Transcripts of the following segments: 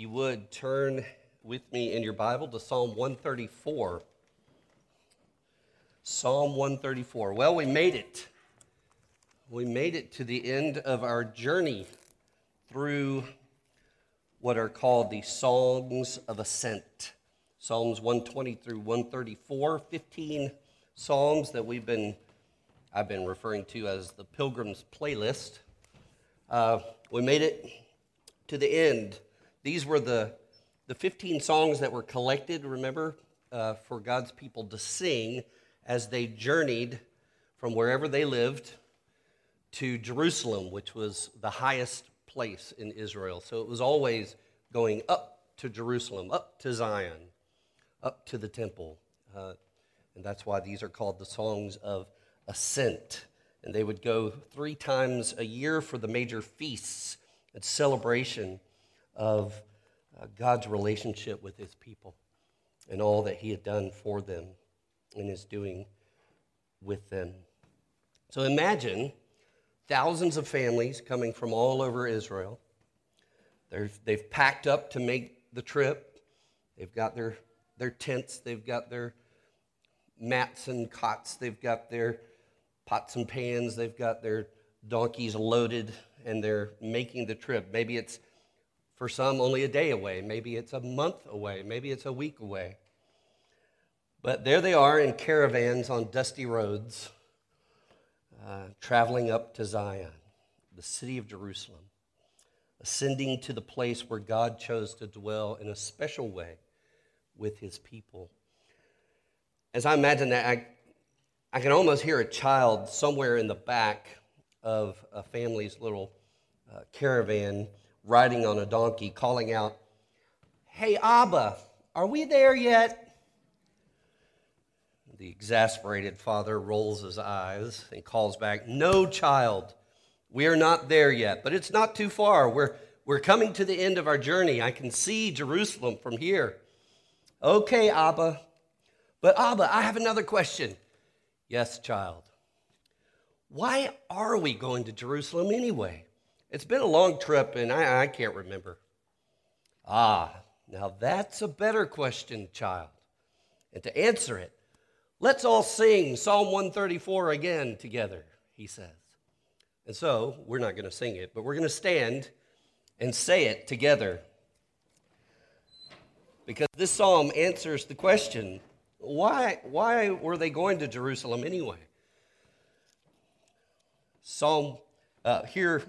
you would turn with me in your Bible to Psalm 134. Psalm 134. Well, we made it. We made it to the end of our journey through what are called the Songs of Ascent. Psalms 120 through 134, 15 psalms that we've been, I've been referring to as the Pilgrim's Playlist. Uh, we made it to the end these were the, the 15 songs that were collected, remember, uh, for God's people to sing as they journeyed from wherever they lived to Jerusalem, which was the highest place in Israel. So it was always going up to Jerusalem, up to Zion, up to the temple. Uh, and that's why these are called the songs of ascent. And they would go three times a year for the major feasts and celebration of uh, God's relationship with his people and all that he had done for them and is doing with them. So imagine thousands of families coming from all over Israel. they they've packed up to make the trip. They've got their, their tents, they've got their mats and cots, they've got their pots and pans, they've got their donkeys loaded, and they're making the trip. Maybe it's for some, only a day away. Maybe it's a month away. Maybe it's a week away. But there they are in caravans on dusty roads, uh, traveling up to Zion, the city of Jerusalem, ascending to the place where God chose to dwell in a special way with his people. As I imagine that, I, I can almost hear a child somewhere in the back of a family's little uh, caravan riding on a donkey, calling out, Hey, Abba, are we there yet? The exasperated father rolls his eyes and calls back, No, child, we are not there yet, but it's not too far. We're, we're coming to the end of our journey. I can see Jerusalem from here. Okay, Abba. But Abba, I have another question. Yes, child. Why are we going to Jerusalem anyway? It's been a long trip, and I, I can't remember. Ah, now that's a better question, child. And to answer it, let's all sing Psalm 134 again together, he says. And so, we're not going to sing it, but we're going to stand and say it together. Because this psalm answers the question why, why were they going to Jerusalem anyway? Psalm, uh, here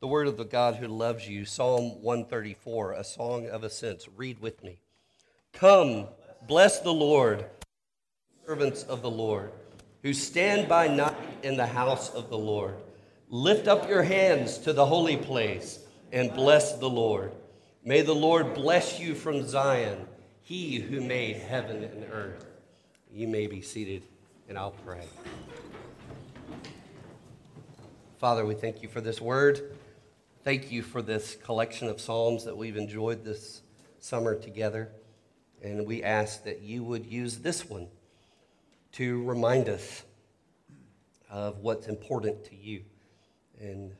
the word of the God who loves you. Psalm 134, a song of ascents. Read with me. Come, bless the Lord, servants of the Lord, who stand by night in the house of the Lord. Lift up your hands to the holy place and bless the Lord. May the Lord bless you from Zion, he who made heaven and earth. You may be seated, and I'll pray. Father, we thank you for this word. Thank you for this collection of Psalms that we've enjoyed this summer together. And we ask that you would use this one to remind us of what's important to you and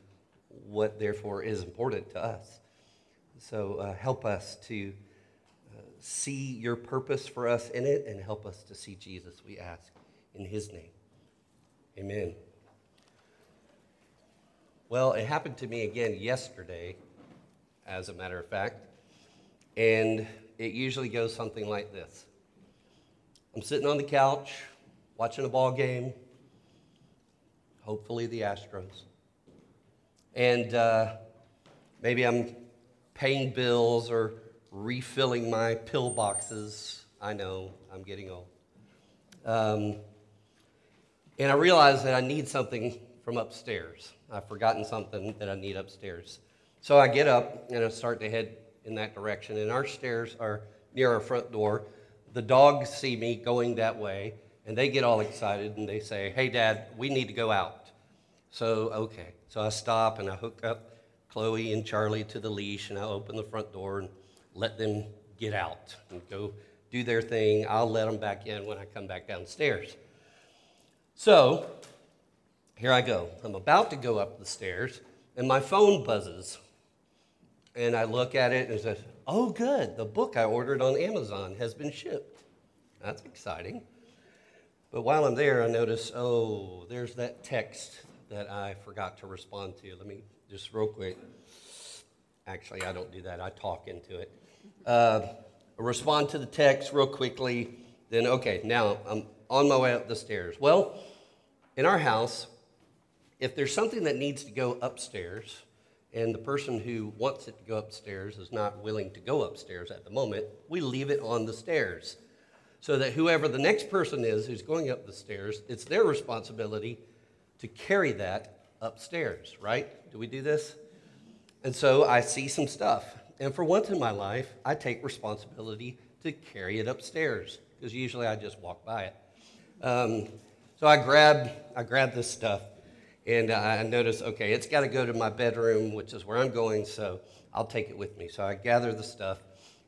what, therefore, is important to us. So uh, help us to uh, see your purpose for us in it and help us to see Jesus, we ask. In his name, amen. Well, it happened to me again yesterday, as a matter of fact, and it usually goes something like this I'm sitting on the couch watching a ball game, hopefully the Astros, and uh, maybe I'm paying bills or refilling my pill boxes. I know I'm getting old. Um, and I realize that I need something from upstairs. I've forgotten something that I need upstairs. So I get up and I start to head in that direction. And our stairs are near our front door. The dogs see me going that way and they get all excited and they say, Hey, Dad, we need to go out. So, okay. So I stop and I hook up Chloe and Charlie to the leash and I open the front door and let them get out and go do their thing. I'll let them back in when I come back downstairs. So here I go. I'm about to go up the stairs, and my phone buzzes. And I look at it and it says, Oh, good. The book I ordered on Amazon has been shipped. That's exciting. But while I'm there, I notice, oh, there's that text that I forgot to respond to. Let me just real quick. Actually, I don't do that. I talk into it. Uh, respond to the text real quickly. Then, okay, now I'm on my way up the stairs. Well, in our house, if there's something that needs to go upstairs, and the person who wants it to go upstairs is not willing to go upstairs at the moment, we leave it on the stairs. So that whoever the next person is who's going up the stairs, it's their responsibility to carry that upstairs, right? Do we do this? And so I see some stuff. And for once in my life, I take responsibility to carry it upstairs because usually I just walk by it. Um, so I grab, I grab this stuff and I notice, okay, it's got to go to my bedroom, which is where I'm going, so I'll take it with me. So I gather the stuff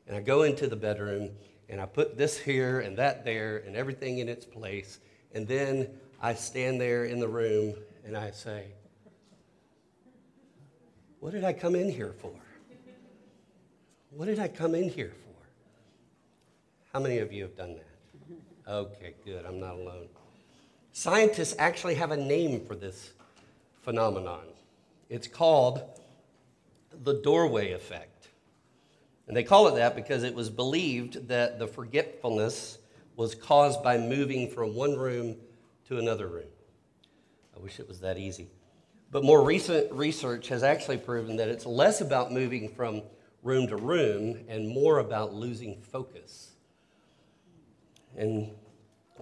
and I go into the bedroom and I put this here and that there and everything in its place. And then I stand there in the room and I say, What did I come in here for? What did I come in here for? How many of you have done that? Okay, good. I'm not alone. Scientists actually have a name for this phenomenon. It's called the doorway effect. And they call it that because it was believed that the forgetfulness was caused by moving from one room to another room. I wish it was that easy. But more recent research has actually proven that it's less about moving from room to room and more about losing focus. And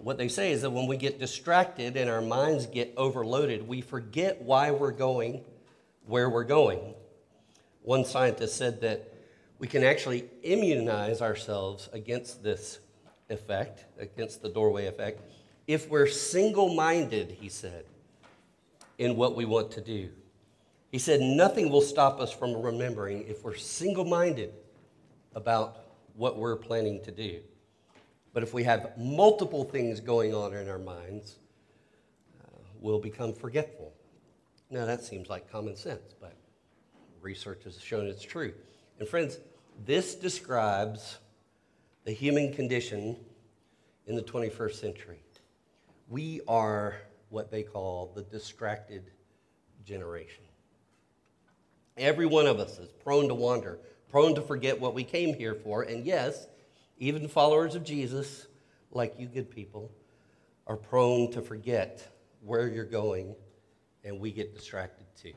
what they say is that when we get distracted and our minds get overloaded, we forget why we're going where we're going. One scientist said that we can actually immunize ourselves against this effect, against the doorway effect, if we're single minded, he said, in what we want to do. He said, nothing will stop us from remembering if we're single minded about what we're planning to do. But if we have multiple things going on in our minds, uh, we'll become forgetful. Now, that seems like common sense, but research has shown it's true. And, friends, this describes the human condition in the 21st century. We are what they call the distracted generation. Every one of us is prone to wander, prone to forget what we came here for, and yes, even followers of Jesus, like you good people, are prone to forget where you're going, and we get distracted too.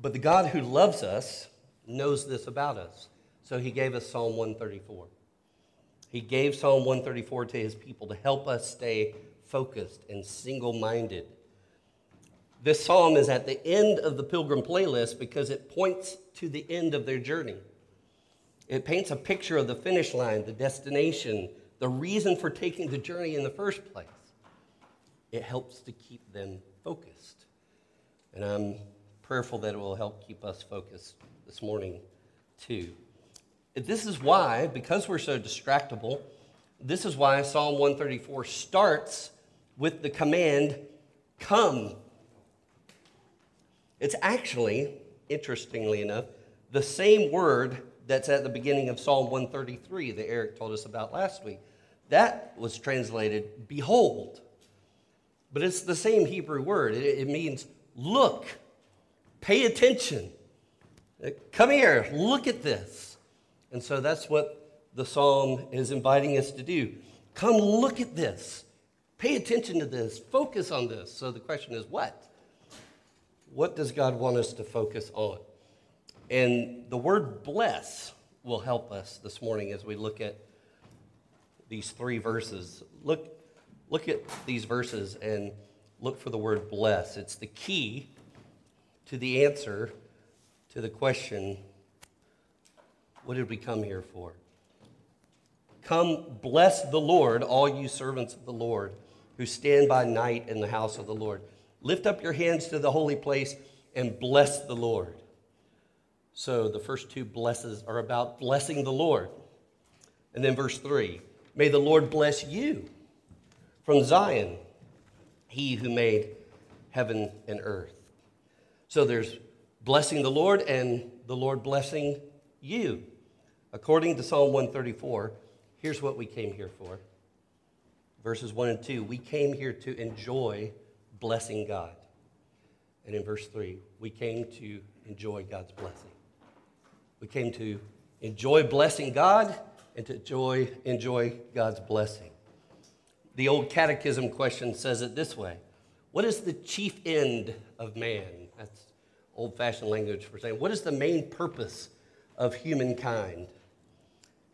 But the God who loves us knows this about us. So he gave us Psalm 134. He gave Psalm 134 to his people to help us stay focused and single minded. This psalm is at the end of the Pilgrim playlist because it points to the end of their journey. It paints a picture of the finish line, the destination, the reason for taking the journey in the first place. It helps to keep them focused. And I'm prayerful that it will help keep us focused this morning, too. This is why, because we're so distractible, this is why Psalm 134 starts with the command, Come. It's actually, interestingly enough, the same word that's at the beginning of Psalm 133 that Eric told us about last week. That was translated, behold. But it's the same Hebrew word. It, it means look, pay attention, come here, look at this. And so that's what the psalm is inviting us to do. Come look at this, pay attention to this, focus on this. So the question is what? What does God want us to focus on? And the word bless will help us this morning as we look at these three verses. Look, look at these verses and look for the word bless. It's the key to the answer to the question what did we come here for? Come, bless the Lord, all you servants of the Lord who stand by night in the house of the Lord. Lift up your hands to the holy place and bless the Lord. So the first two blesses are about blessing the Lord. And then verse 3 May the Lord bless you from Zion, he who made heaven and earth. So there's blessing the Lord and the Lord blessing you. According to Psalm 134, here's what we came here for. Verses 1 and 2, we came here to enjoy blessing God. And in verse 3, we came to enjoy God's blessing. We came to enjoy blessing God and to enjoy, enjoy God's blessing. The old catechism question says it this way What is the chief end of man? That's old fashioned language for saying, What is the main purpose of humankind?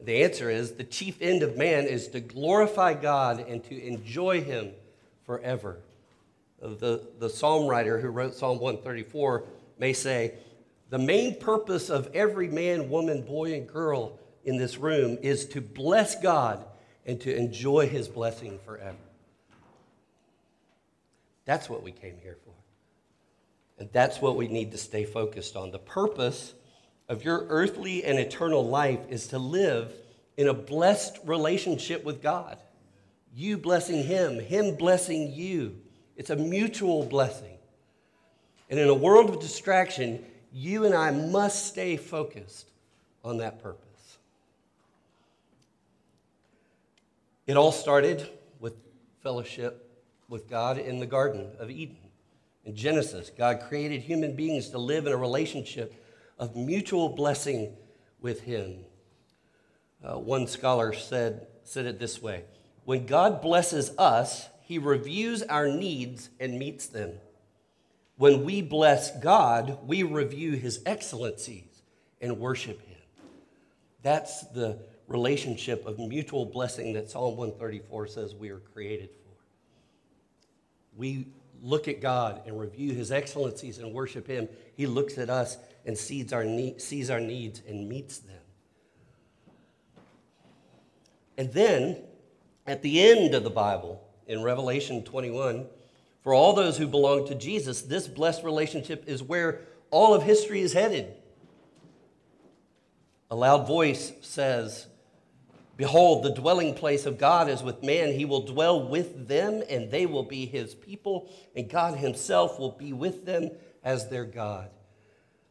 The answer is the chief end of man is to glorify God and to enjoy Him forever. The, the psalm writer who wrote Psalm 134 may say, The main purpose of every man, woman, boy, and girl in this room is to bless God and to enjoy His blessing forever. That's what we came here for. And that's what we need to stay focused on. The purpose of your earthly and eternal life is to live in a blessed relationship with God. You blessing Him, Him blessing you. It's a mutual blessing. And in a world of distraction, you and I must stay focused on that purpose. It all started with fellowship with God in the Garden of Eden. In Genesis, God created human beings to live in a relationship of mutual blessing with Him. Uh, one scholar said, said it this way When God blesses us, He reviews our needs and meets them. When we bless God, we review His excellencies and worship Him. That's the relationship of mutual blessing that Psalm 134 says we are created for. We look at God and review his excellencies and worship him, he looks at us and sees our, need, sees our needs and meets them. And then, at the end of the Bible, in Revelation 21, for all those who belong to Jesus, this blessed relationship is where all of history is headed. A loud voice says, Behold, the dwelling place of God is with man. He will dwell with them, and they will be his people, and God himself will be with them as their God.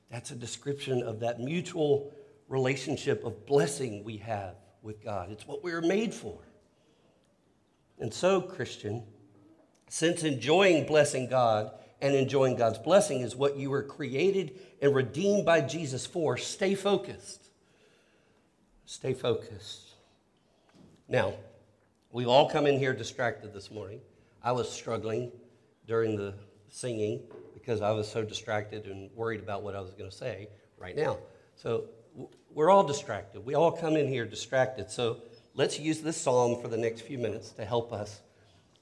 That's a description of that mutual relationship of blessing we have with God. It's what we were made for. And so, Christian, since enjoying blessing God and enjoying God's blessing is what you were created and redeemed by Jesus for, stay focused. Stay focused. Now, we've all come in here distracted this morning. I was struggling during the singing because I was so distracted and worried about what I was going to say right now. So we're all distracted. We all come in here distracted. So let's use this psalm for the next few minutes to help us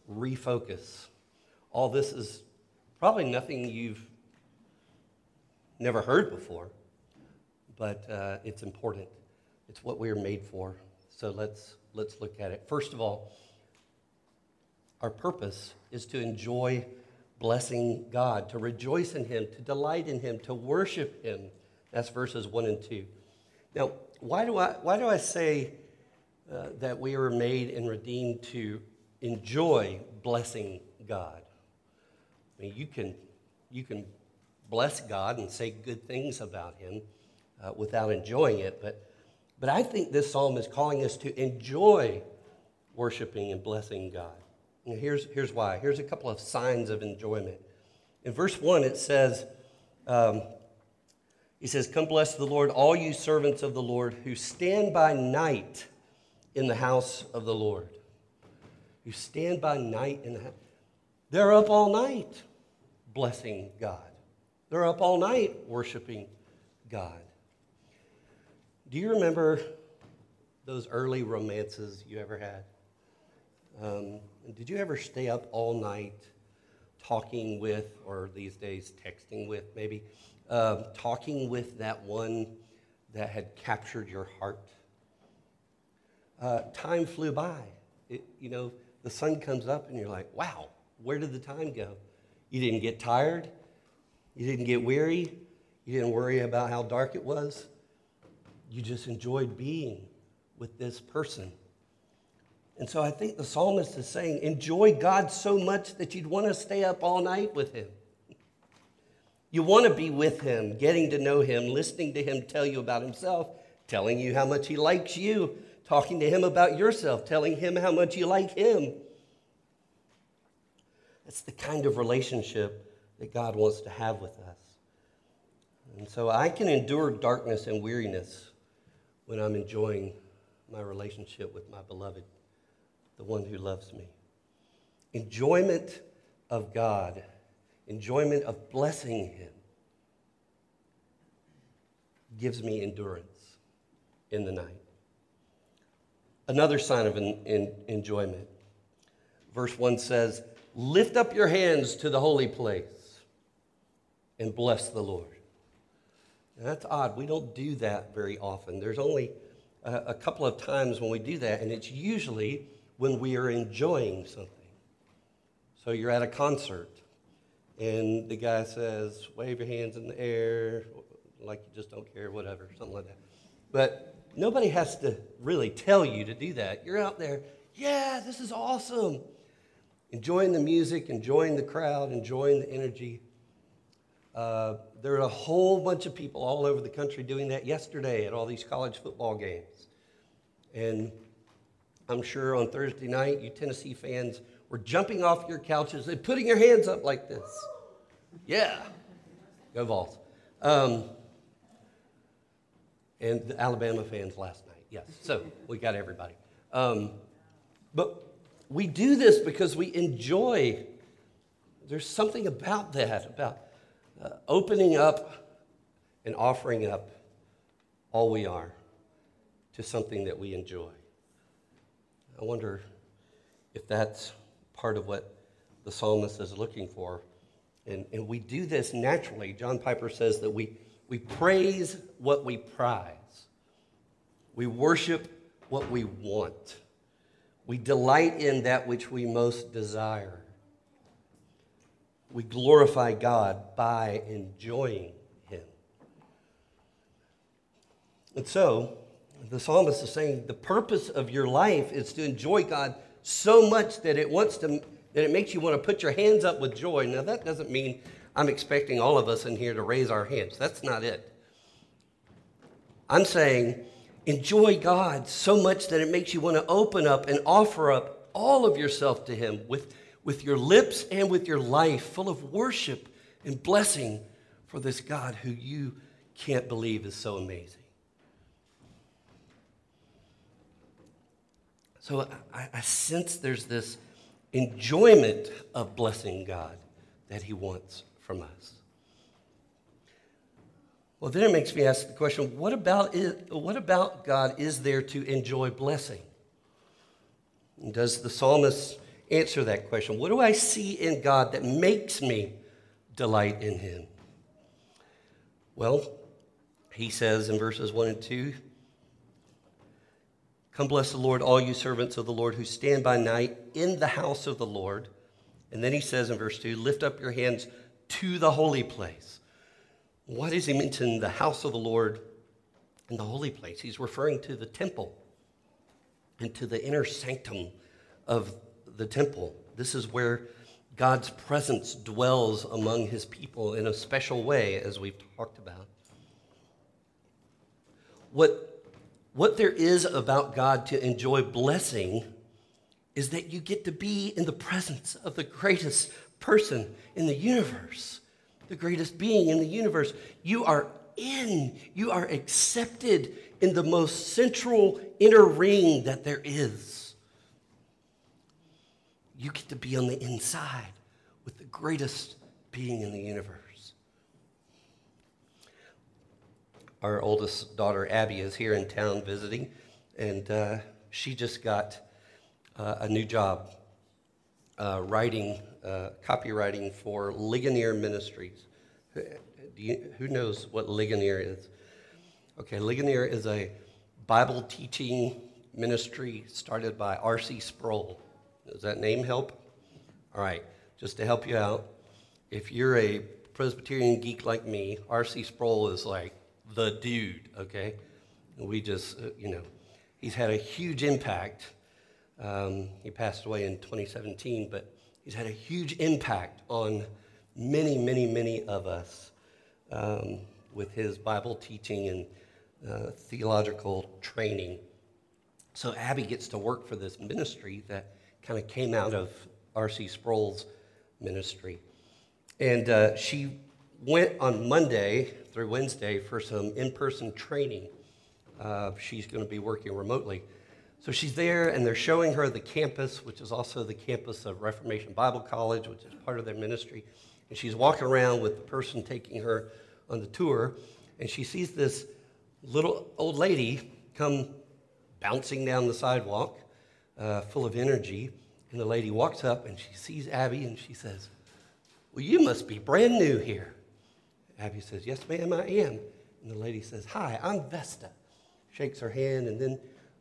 refocus. All this is probably nothing you've never heard before, but uh, it's important. It's what we are made for. So let's let's look at it. First of all, our purpose is to enjoy blessing God, to rejoice in Him, to delight in Him, to worship Him. That's verses 1 and 2. Now, why do I, why do I say uh, that we were made and redeemed to enjoy blessing God? I mean, you can, you can bless God and say good things about Him uh, without enjoying it, but but I think this psalm is calling us to enjoy worshiping and blessing God. And here's, here's why. Here's a couple of signs of enjoyment. In verse 1, it says, um, he says, Come bless the Lord, all you servants of the Lord who stand by night in the house of the Lord. Who stand by night in the. They're up all night blessing God. They're up all night worshiping God. Do you remember those early romances you ever had? Um, did you ever stay up all night talking with, or these days texting with maybe, uh, talking with that one that had captured your heart? Uh, time flew by. It, you know, the sun comes up and you're like, wow, where did the time go? You didn't get tired. You didn't get weary. You didn't worry about how dark it was you just enjoyed being with this person. And so I think the psalmist is saying, enjoy God so much that you'd want to stay up all night with him. You want to be with him, getting to know him, listening to him tell you about himself, telling you how much he likes you, talking to him about yourself, telling him how much you like him. That's the kind of relationship that God wants to have with us. And so I can endure darkness and weariness when I'm enjoying my relationship with my beloved, the one who loves me. Enjoyment of God, enjoyment of blessing Him, gives me endurance in the night. Another sign of enjoyment. Verse 1 says, Lift up your hands to the holy place and bless the Lord. Now, that's odd. We don't do that very often. There's only a, a couple of times when we do that, and it's usually when we are enjoying something. So you're at a concert, and the guy says, Wave your hands in the air, like you just don't care, whatever, something like that. But nobody has to really tell you to do that. You're out there, yeah, this is awesome. Enjoying the music, enjoying the crowd, enjoying the energy. Uh, there are a whole bunch of people all over the country doing that yesterday at all these college football games. And I'm sure on Thursday night, you Tennessee fans were jumping off your couches and putting your hands up like this. Yeah, go Vols. Um, and the Alabama fans last night, yes. So we got everybody. Um, but we do this because we enjoy, there's something about that, about uh, opening up and offering up all we are to something that we enjoy. I wonder if that's part of what the psalmist is looking for. And, and we do this naturally. John Piper says that we, we praise what we prize, we worship what we want, we delight in that which we most desire. We glorify God by enjoying Him. And so, the psalmist is saying the purpose of your life is to enjoy God so much that it wants to that it makes you want to put your hands up with joy. Now that doesn't mean I'm expecting all of us in here to raise our hands. That's not it. I'm saying enjoy God so much that it makes you want to open up and offer up all of yourself to him with with your lips and with your life, full of worship and blessing for this God who you can't believe is so amazing. So I, I sense there's this enjoyment of blessing God that He wants from us. Well, then it makes me ask the question what about, it, what about God is there to enjoy blessing? Does the psalmist answer that question. What do I see in God that makes me delight in Him? Well, he says in verses 1 and 2 Come bless the Lord, all you servants of the Lord who stand by night in the house of the Lord. And then he says in verse 2 Lift up your hands to the holy place. Why does he mention the house of the Lord and the holy place? He's referring to the temple and to the inner sanctum of the temple. This is where God's presence dwells among his people in a special way, as we've talked about. What, what there is about God to enjoy blessing is that you get to be in the presence of the greatest person in the universe, the greatest being in the universe. You are in, you are accepted in the most central inner ring that there is you get to be on the inside with the greatest being in the universe. Our oldest daughter, Abby, is here in town visiting, and uh, she just got uh, a new job uh, writing, uh, copywriting for Ligonier Ministries. You, who knows what Ligonier is? Okay, Ligonier is a Bible teaching ministry started by R.C. Sproul. Does that name help? All right, just to help you out, if you're a Presbyterian geek like me, R.C. Sproul is like the dude, okay? we just, uh, you know, he's had a huge impact. Um, he passed away in 2017, but he's had a huge impact on many, many, many of us um, with his Bible teaching and uh, theological training. So Abby gets to work for this ministry that kind of came out of R.C. Sproul's ministry. And uh, she went on Monday through Wednesday for some in person training. Uh, she's going to be working remotely. So she's there, and they're showing her the campus, which is also the campus of Reformation Bible College, which is part of their ministry. And she's walking around with the person taking her on the tour, and she sees this little old lady come bouncing down the sidewalk, uh, full of energy. And the lady walks up and she sees Abby and she says, Well, you must be brand new here. Abby says, Yes, ma'am, I am. And the lady says, Hi, I'm Vesta. Shakes her hand, and then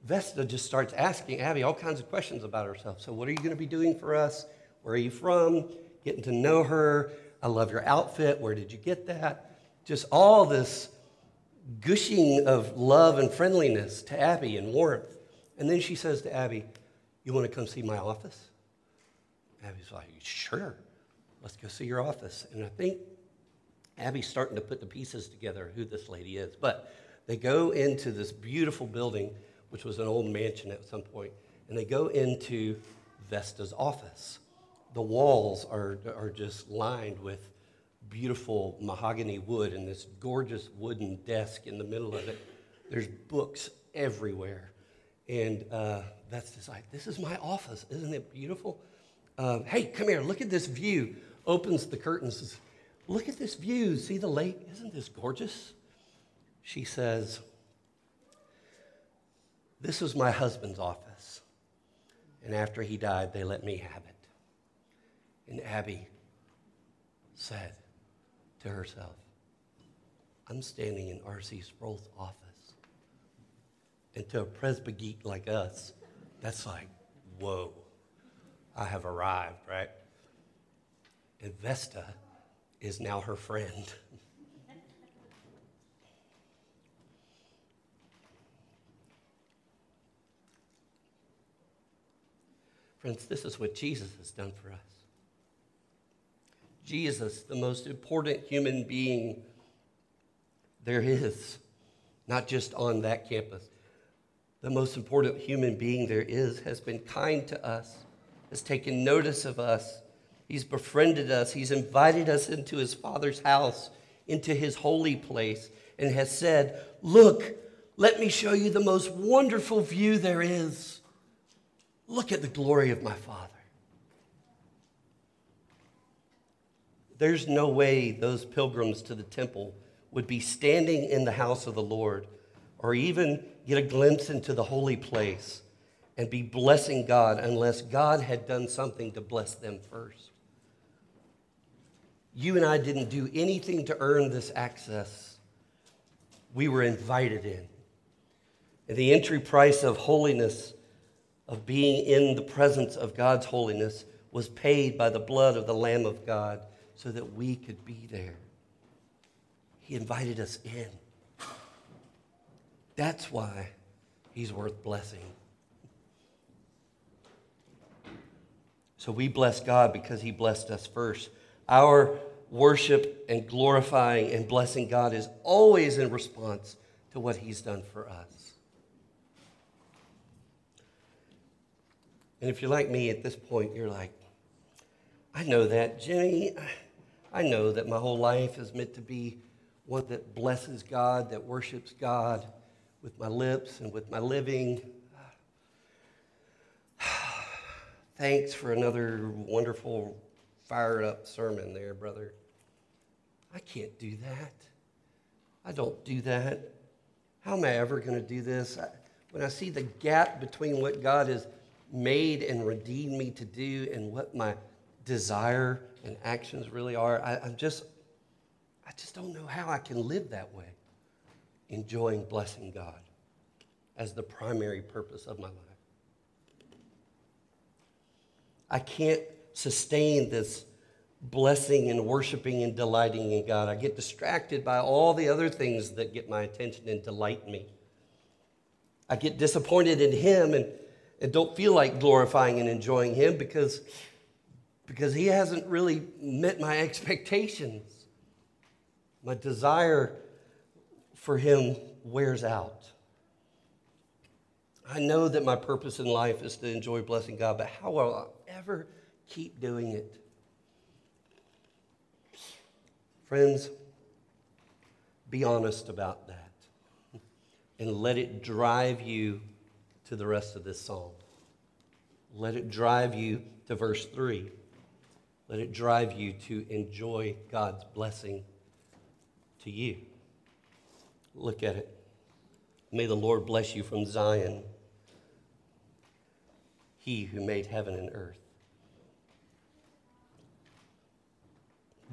Vesta just starts asking Abby all kinds of questions about herself. So, what are you going to be doing for us? Where are you from? Getting to know her. I love your outfit. Where did you get that? Just all this gushing of love and friendliness to Abby and warmth. And then she says to Abby, You want to come see my office? Abby's like, Sure, let's go see your office. And I think Abby's starting to put the pieces together who this lady is. But they go into this beautiful building, which was an old mansion at some point, and they go into Vesta's office. The walls are, are just lined with beautiful mahogany wood and this gorgeous wooden desk in the middle of it. There's books everywhere. And uh, that's like, this is my office. Isn't it beautiful? Uh, hey, come here, look at this view. Opens the curtains. Says, look at this view. See the lake? Isn't this gorgeous? She says, This was my husband's office. And after he died, they let me have it. And Abby said, to herself, I'm standing in R.C. Sproul's office. And to a Presby geek like us, that's like, whoa, I have arrived, right? And Vesta is now her friend. Friends, this is what Jesus has done for us. Jesus, the most important human being there is, not just on that campus. The most important human being there is has been kind to us, has taken notice of us. He's befriended us. He's invited us into his Father's house, into his holy place, and has said, Look, let me show you the most wonderful view there is. Look at the glory of my Father. There's no way those pilgrims to the temple would be standing in the house of the Lord or even get a glimpse into the holy place and be blessing God unless God had done something to bless them first. You and I didn't do anything to earn this access. We were invited in. And the entry price of holiness, of being in the presence of God's holiness, was paid by the blood of the Lamb of God so that we could be there. He invited us in. That's why he's worth blessing. So we bless God because he blessed us first. Our worship and glorifying and blessing God is always in response to what he's done for us. And if you're like me at this point, you're like, I know that, Jimmy. I know that my whole life is meant to be one that blesses God, that worships God with my lips and with my living. Thanks for another wonderful, fired up sermon there, brother. I can't do that. I don't do that. How am I ever going to do this? I, when I see the gap between what God has made and redeemed me to do and what my desire and actions really are. I, I'm just, I just don't know how I can live that way, enjoying blessing God as the primary purpose of my life. I can't sustain this blessing and worshiping and delighting in God. I get distracted by all the other things that get my attention and delight me. I get disappointed in Him and, and don't feel like glorifying and enjoying Him because because he hasn't really met my expectations. My desire for him wears out. I know that my purpose in life is to enjoy blessing God, but how will I ever keep doing it? Friends, be honest about that and let it drive you to the rest of this psalm. Let it drive you to verse 3. Let it drive you to enjoy God's blessing to you. Look at it. May the Lord bless you from Zion, He who made heaven and earth.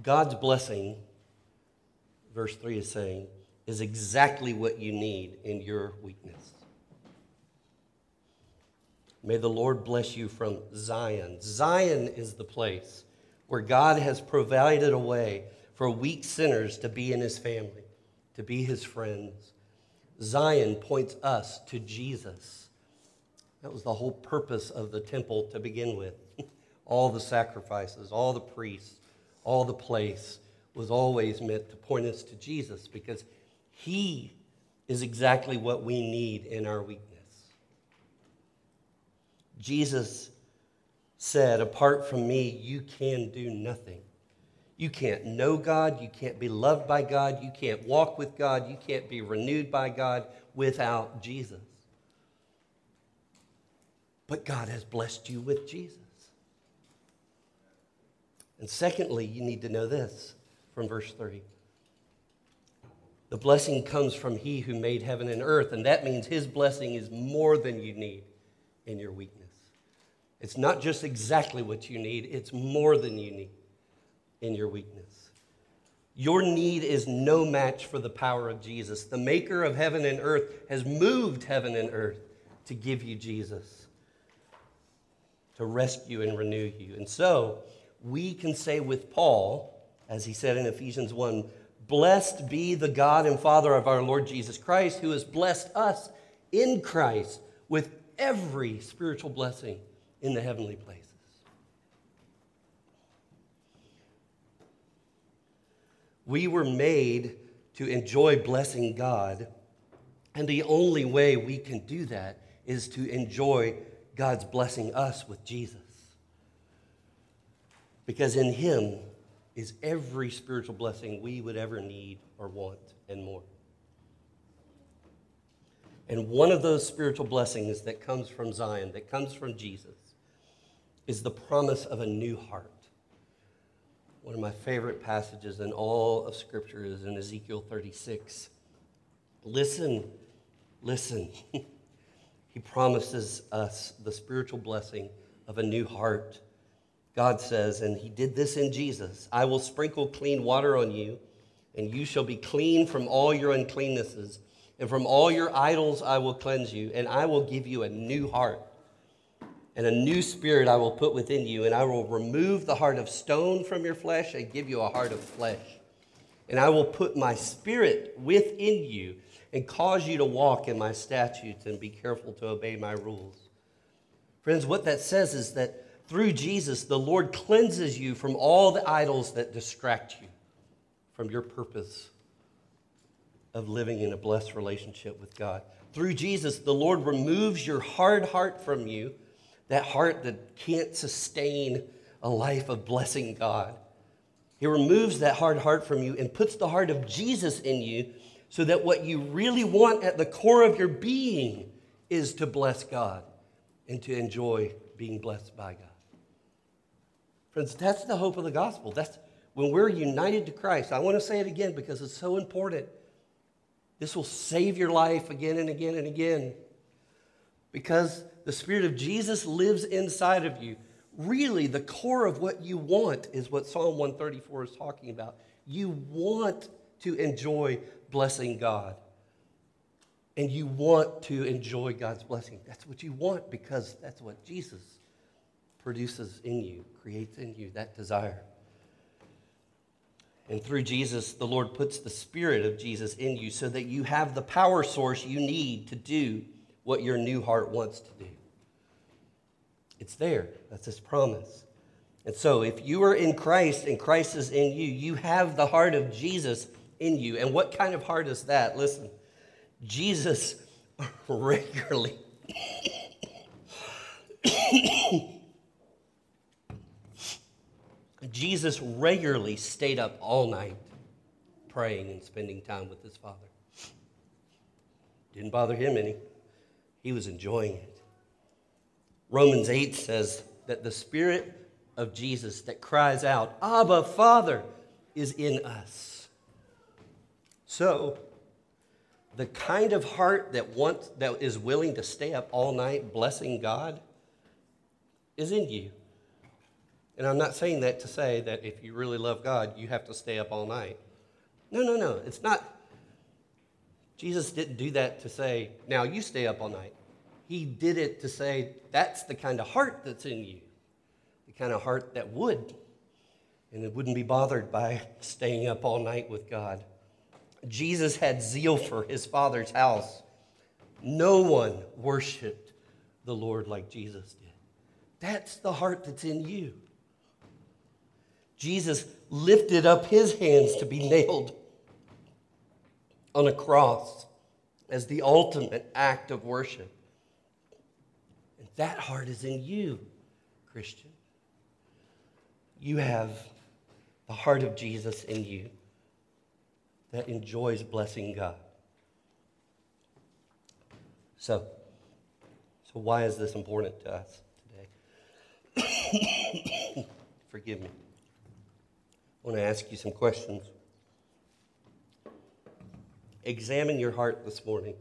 God's blessing, verse 3 is saying, is exactly what you need in your weakness. May the Lord bless you from Zion. Zion is the place where God has provided a way for weak sinners to be in his family, to be his friends. Zion points us to Jesus. That was the whole purpose of the temple to begin with. all the sacrifices, all the priests, all the place was always meant to point us to Jesus because he is exactly what we need in our weakness. Jesus said, Apart from me, you can do nothing. You can't know God. You can't be loved by God. You can't walk with God. You can't be renewed by God without Jesus. But God has blessed you with Jesus. And secondly, you need to know this from verse 3. The blessing comes from He who made heaven and earth, and that means His blessing is more than you need in your weakness. It's not just exactly what you need, it's more than you need in your weakness. Your need is no match for the power of Jesus. The maker of heaven and earth has moved heaven and earth to give you Jesus, to rescue and renew you. And so we can say with Paul, as he said in Ephesians 1 Blessed be the God and Father of our Lord Jesus Christ, who has blessed us in Christ with every spiritual blessing in the heavenly places. We were made to enjoy blessing God, and the only way we can do that is to enjoy God's blessing us with Jesus. Because in Him is every spiritual blessing we would ever need or want and more. And one of those spiritual blessings that comes from Zion, that comes from Jesus, is the promise of a new heart. One of my favorite passages in all of Scripture is in Ezekiel 36. Listen, listen. he promises us the spiritual blessing of a new heart. God says, and He did this in Jesus I will sprinkle clean water on you, and you shall be clean from all your uncleannesses, and from all your idols I will cleanse you, and I will give you a new heart and a new spirit I will put within you, and I will remove the heart of stone from your flesh and give you a heart of flesh. And I will put my spirit within you and cause you to walk in my statutes and be careful to obey my rules. Friends, what that says is that through Jesus, the Lord cleanses you from all the idols that distract you from your purpose of living in a blessed relationship with God. Through Jesus, the Lord removes your hard heart from you that heart that can't sustain a life of blessing God. He removes that hard heart from you and puts the heart of Jesus in you so that what you really want at the core of your being is to bless God and to enjoy being blessed by God. Friends, that's the hope of the gospel. That's when we're united to Christ. I want to say it again because it's so important. This will save your life again and again and again because the Spirit of Jesus lives inside of you. Really, the core of what you want is what Psalm 134 is talking about. You want to enjoy blessing God. And you want to enjoy God's blessing. That's what you want because that's what Jesus produces in you, creates in you, that desire. And through Jesus, the Lord puts the Spirit of Jesus in you so that you have the power source you need to do what your new heart wants to do. It's there. That's his promise. And so, if you are in Christ and Christ is in you, you have the heart of Jesus in you. And what kind of heart is that? Listen, Jesus regularly. Jesus regularly stayed up all night praying and spending time with his Father. Didn't bother him any, he was enjoying it. Romans 8 says that the Spirit of Jesus that cries out, Abba, Father, is in us. So, the kind of heart that wants that is willing to stay up all night blessing God is in you. And I'm not saying that to say that if you really love God, you have to stay up all night. No, no, no. It's not. Jesus didn't do that to say, now you stay up all night. He did it to say, that's the kind of heart that's in you, the kind of heart that would, and it wouldn't be bothered by staying up all night with God. Jesus had zeal for his Father's house. No one worshiped the Lord like Jesus did. That's the heart that's in you. Jesus lifted up his hands to be nailed on a cross as the ultimate act of worship. And that heart is in you, Christian. You have the heart of Jesus in you that enjoys blessing God. So, so why is this important to us today? Forgive me. I want to ask you some questions. Examine your heart this morning.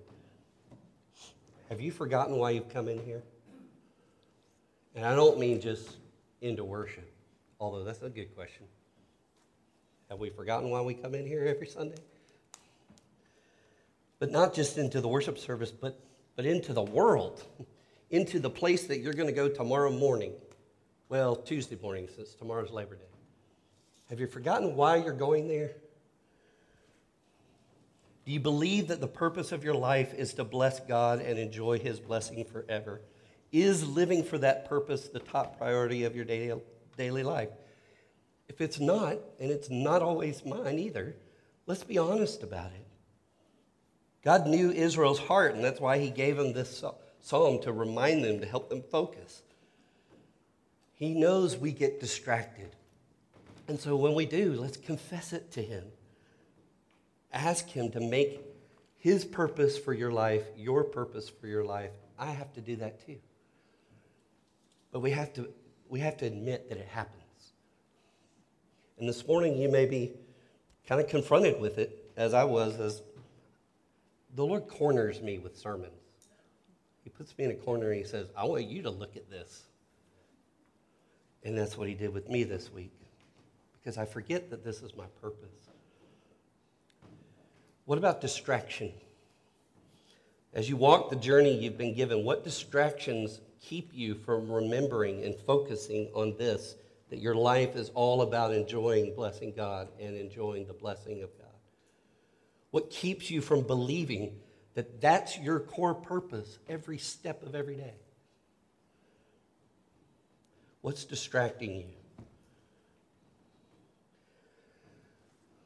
Have you forgotten why you've come in here? And I don't mean just into worship, although that's a good question. Have we forgotten why we come in here every Sunday? But not just into the worship service, but, but into the world, into the place that you're going to go tomorrow morning. Well, Tuesday morning, since tomorrow's Labor Day. Have you forgotten why you're going there? Do you believe that the purpose of your life is to bless God and enjoy His blessing forever? Is living for that purpose the top priority of your daily, daily life? If it's not, and it's not always mine either, let's be honest about it. God knew Israel's heart, and that's why He gave them this psalm to remind them, to help them focus. He knows we get distracted. And so when we do, let's confess it to Him. Ask Him to make His purpose for your life your purpose for your life. I have to do that too. But we have to, we have to admit that it happens. And this morning you may be kind of confronted with it, as I was, as the Lord corners me with sermons. He puts me in a corner and He says, I want you to look at this. And that's what He did with me this week, because I forget that this is my purpose. What about distraction? As you walk the journey you've been given, what distractions keep you from remembering and focusing on this that your life is all about enjoying blessing God and enjoying the blessing of God? What keeps you from believing that that's your core purpose every step of every day? What's distracting you?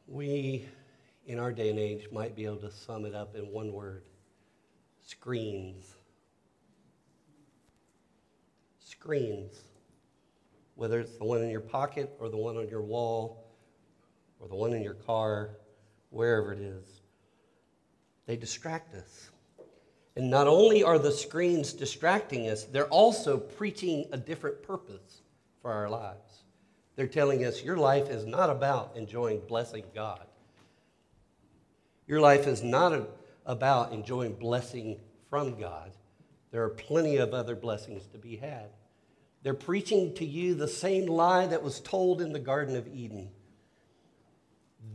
We, in our day and age, might be able to sum it up in one word screens. Screens whether it's the one in your pocket or the one on your wall or the one in your car, wherever it is. They distract us. And not only are the screens distracting us, they're also preaching a different purpose for our lives. They're telling us your life is not about enjoying blessing God. Your life is not a, about enjoying blessing from God. There are plenty of other blessings to be had. They're preaching to you the same lie that was told in the Garden of Eden.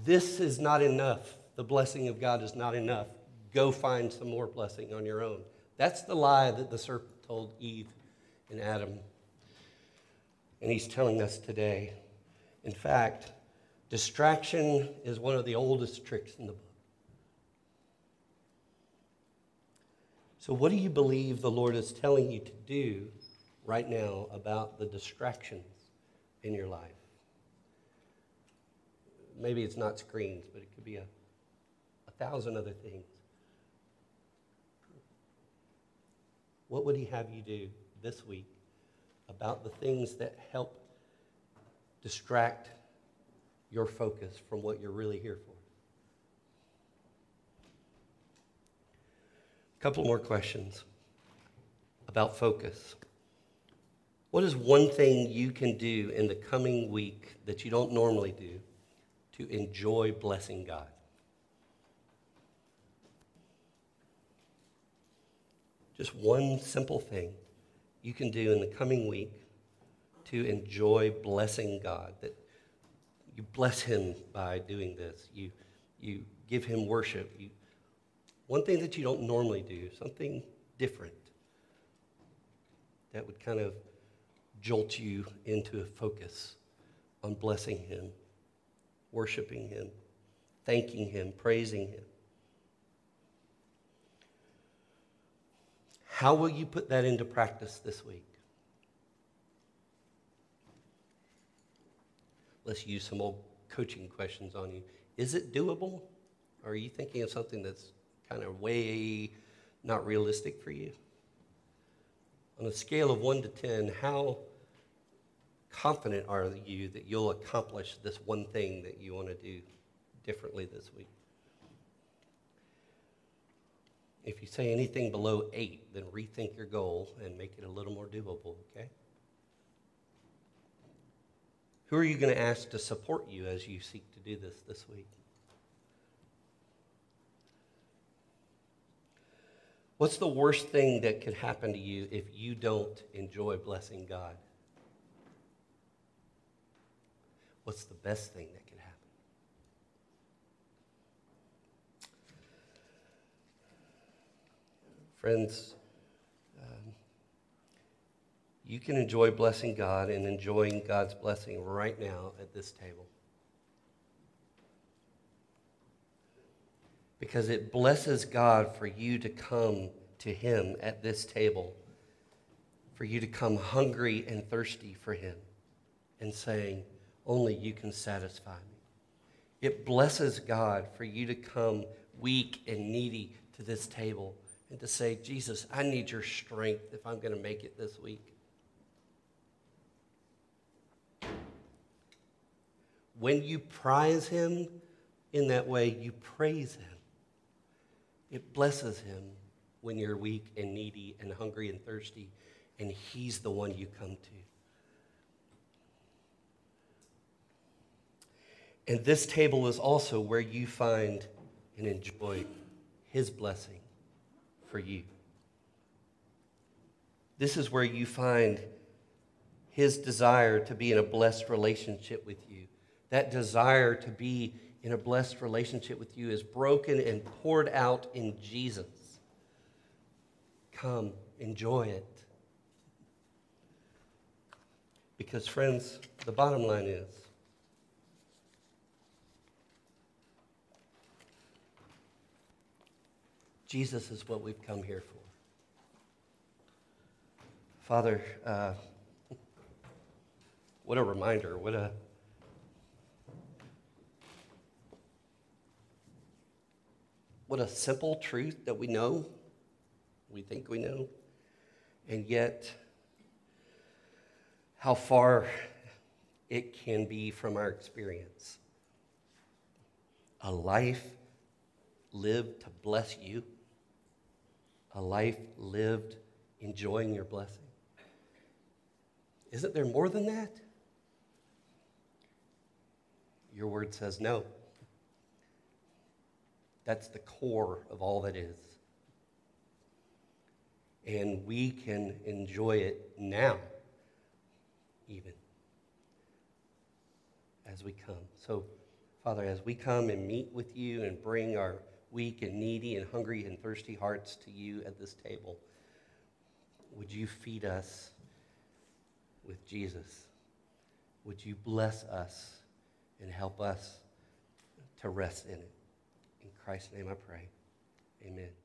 This is not enough. The blessing of God is not enough. Go find some more blessing on your own. That's the lie that the serpent told Eve and Adam. And he's telling us today. In fact, distraction is one of the oldest tricks in the book. So, what do you believe the Lord is telling you to do right now about the distractions in your life? Maybe it's not screens, but it could be a, a thousand other things. What would He have you do this week about the things that help distract your focus from what you're really here for? Couple more questions about focus. What is one thing you can do in the coming week that you don't normally do to enjoy blessing God? Just one simple thing you can do in the coming week to enjoy blessing God. That you bless Him by doing this. You, you give Him worship. You, one thing that you don't normally do, something different that would kind of jolt you into a focus on blessing Him, worshiping Him, thanking Him, praising Him. How will you put that into practice this week? Let's use some old coaching questions on you. Is it doable? Or are you thinking of something that's kind of way not realistic for you? On a scale of 1 to 10, how confident are you that you'll accomplish this one thing that you want to do differently this week? If you say anything below 8, then rethink your goal and make it a little more doable, okay? Who are you going to ask to support you as you seek to do this this week? What's the worst thing that could happen to you if you don't enjoy blessing God? What's the best thing that could happen? Friends, um, you can enjoy blessing God and enjoying God's blessing right now at this table. Because it blesses God for you to come to Him at this table, for you to come hungry and thirsty for Him and saying, Only you can satisfy me. It blesses God for you to come weak and needy to this table and to say, Jesus, I need your strength if I'm going to make it this week. When you prize Him in that way, you praise Him. It blesses him when you're weak and needy and hungry and thirsty, and he's the one you come to. And this table is also where you find and enjoy his blessing for you. This is where you find his desire to be in a blessed relationship with you. That desire to be in a blessed relationship with you is broken and poured out in Jesus. Come, enjoy it. Because, friends, the bottom line is Jesus is what we've come here for. Father, uh, what a reminder, what a What a simple truth that we know, we think we know, and yet how far it can be from our experience. A life lived to bless you, a life lived enjoying your blessing. Isn't there more than that? Your word says no. That's the core of all that is. And we can enjoy it now, even as we come. So, Father, as we come and meet with you and bring our weak and needy and hungry and thirsty hearts to you at this table, would you feed us with Jesus? Would you bless us and help us to rest in it? Christ's name I pray. Amen.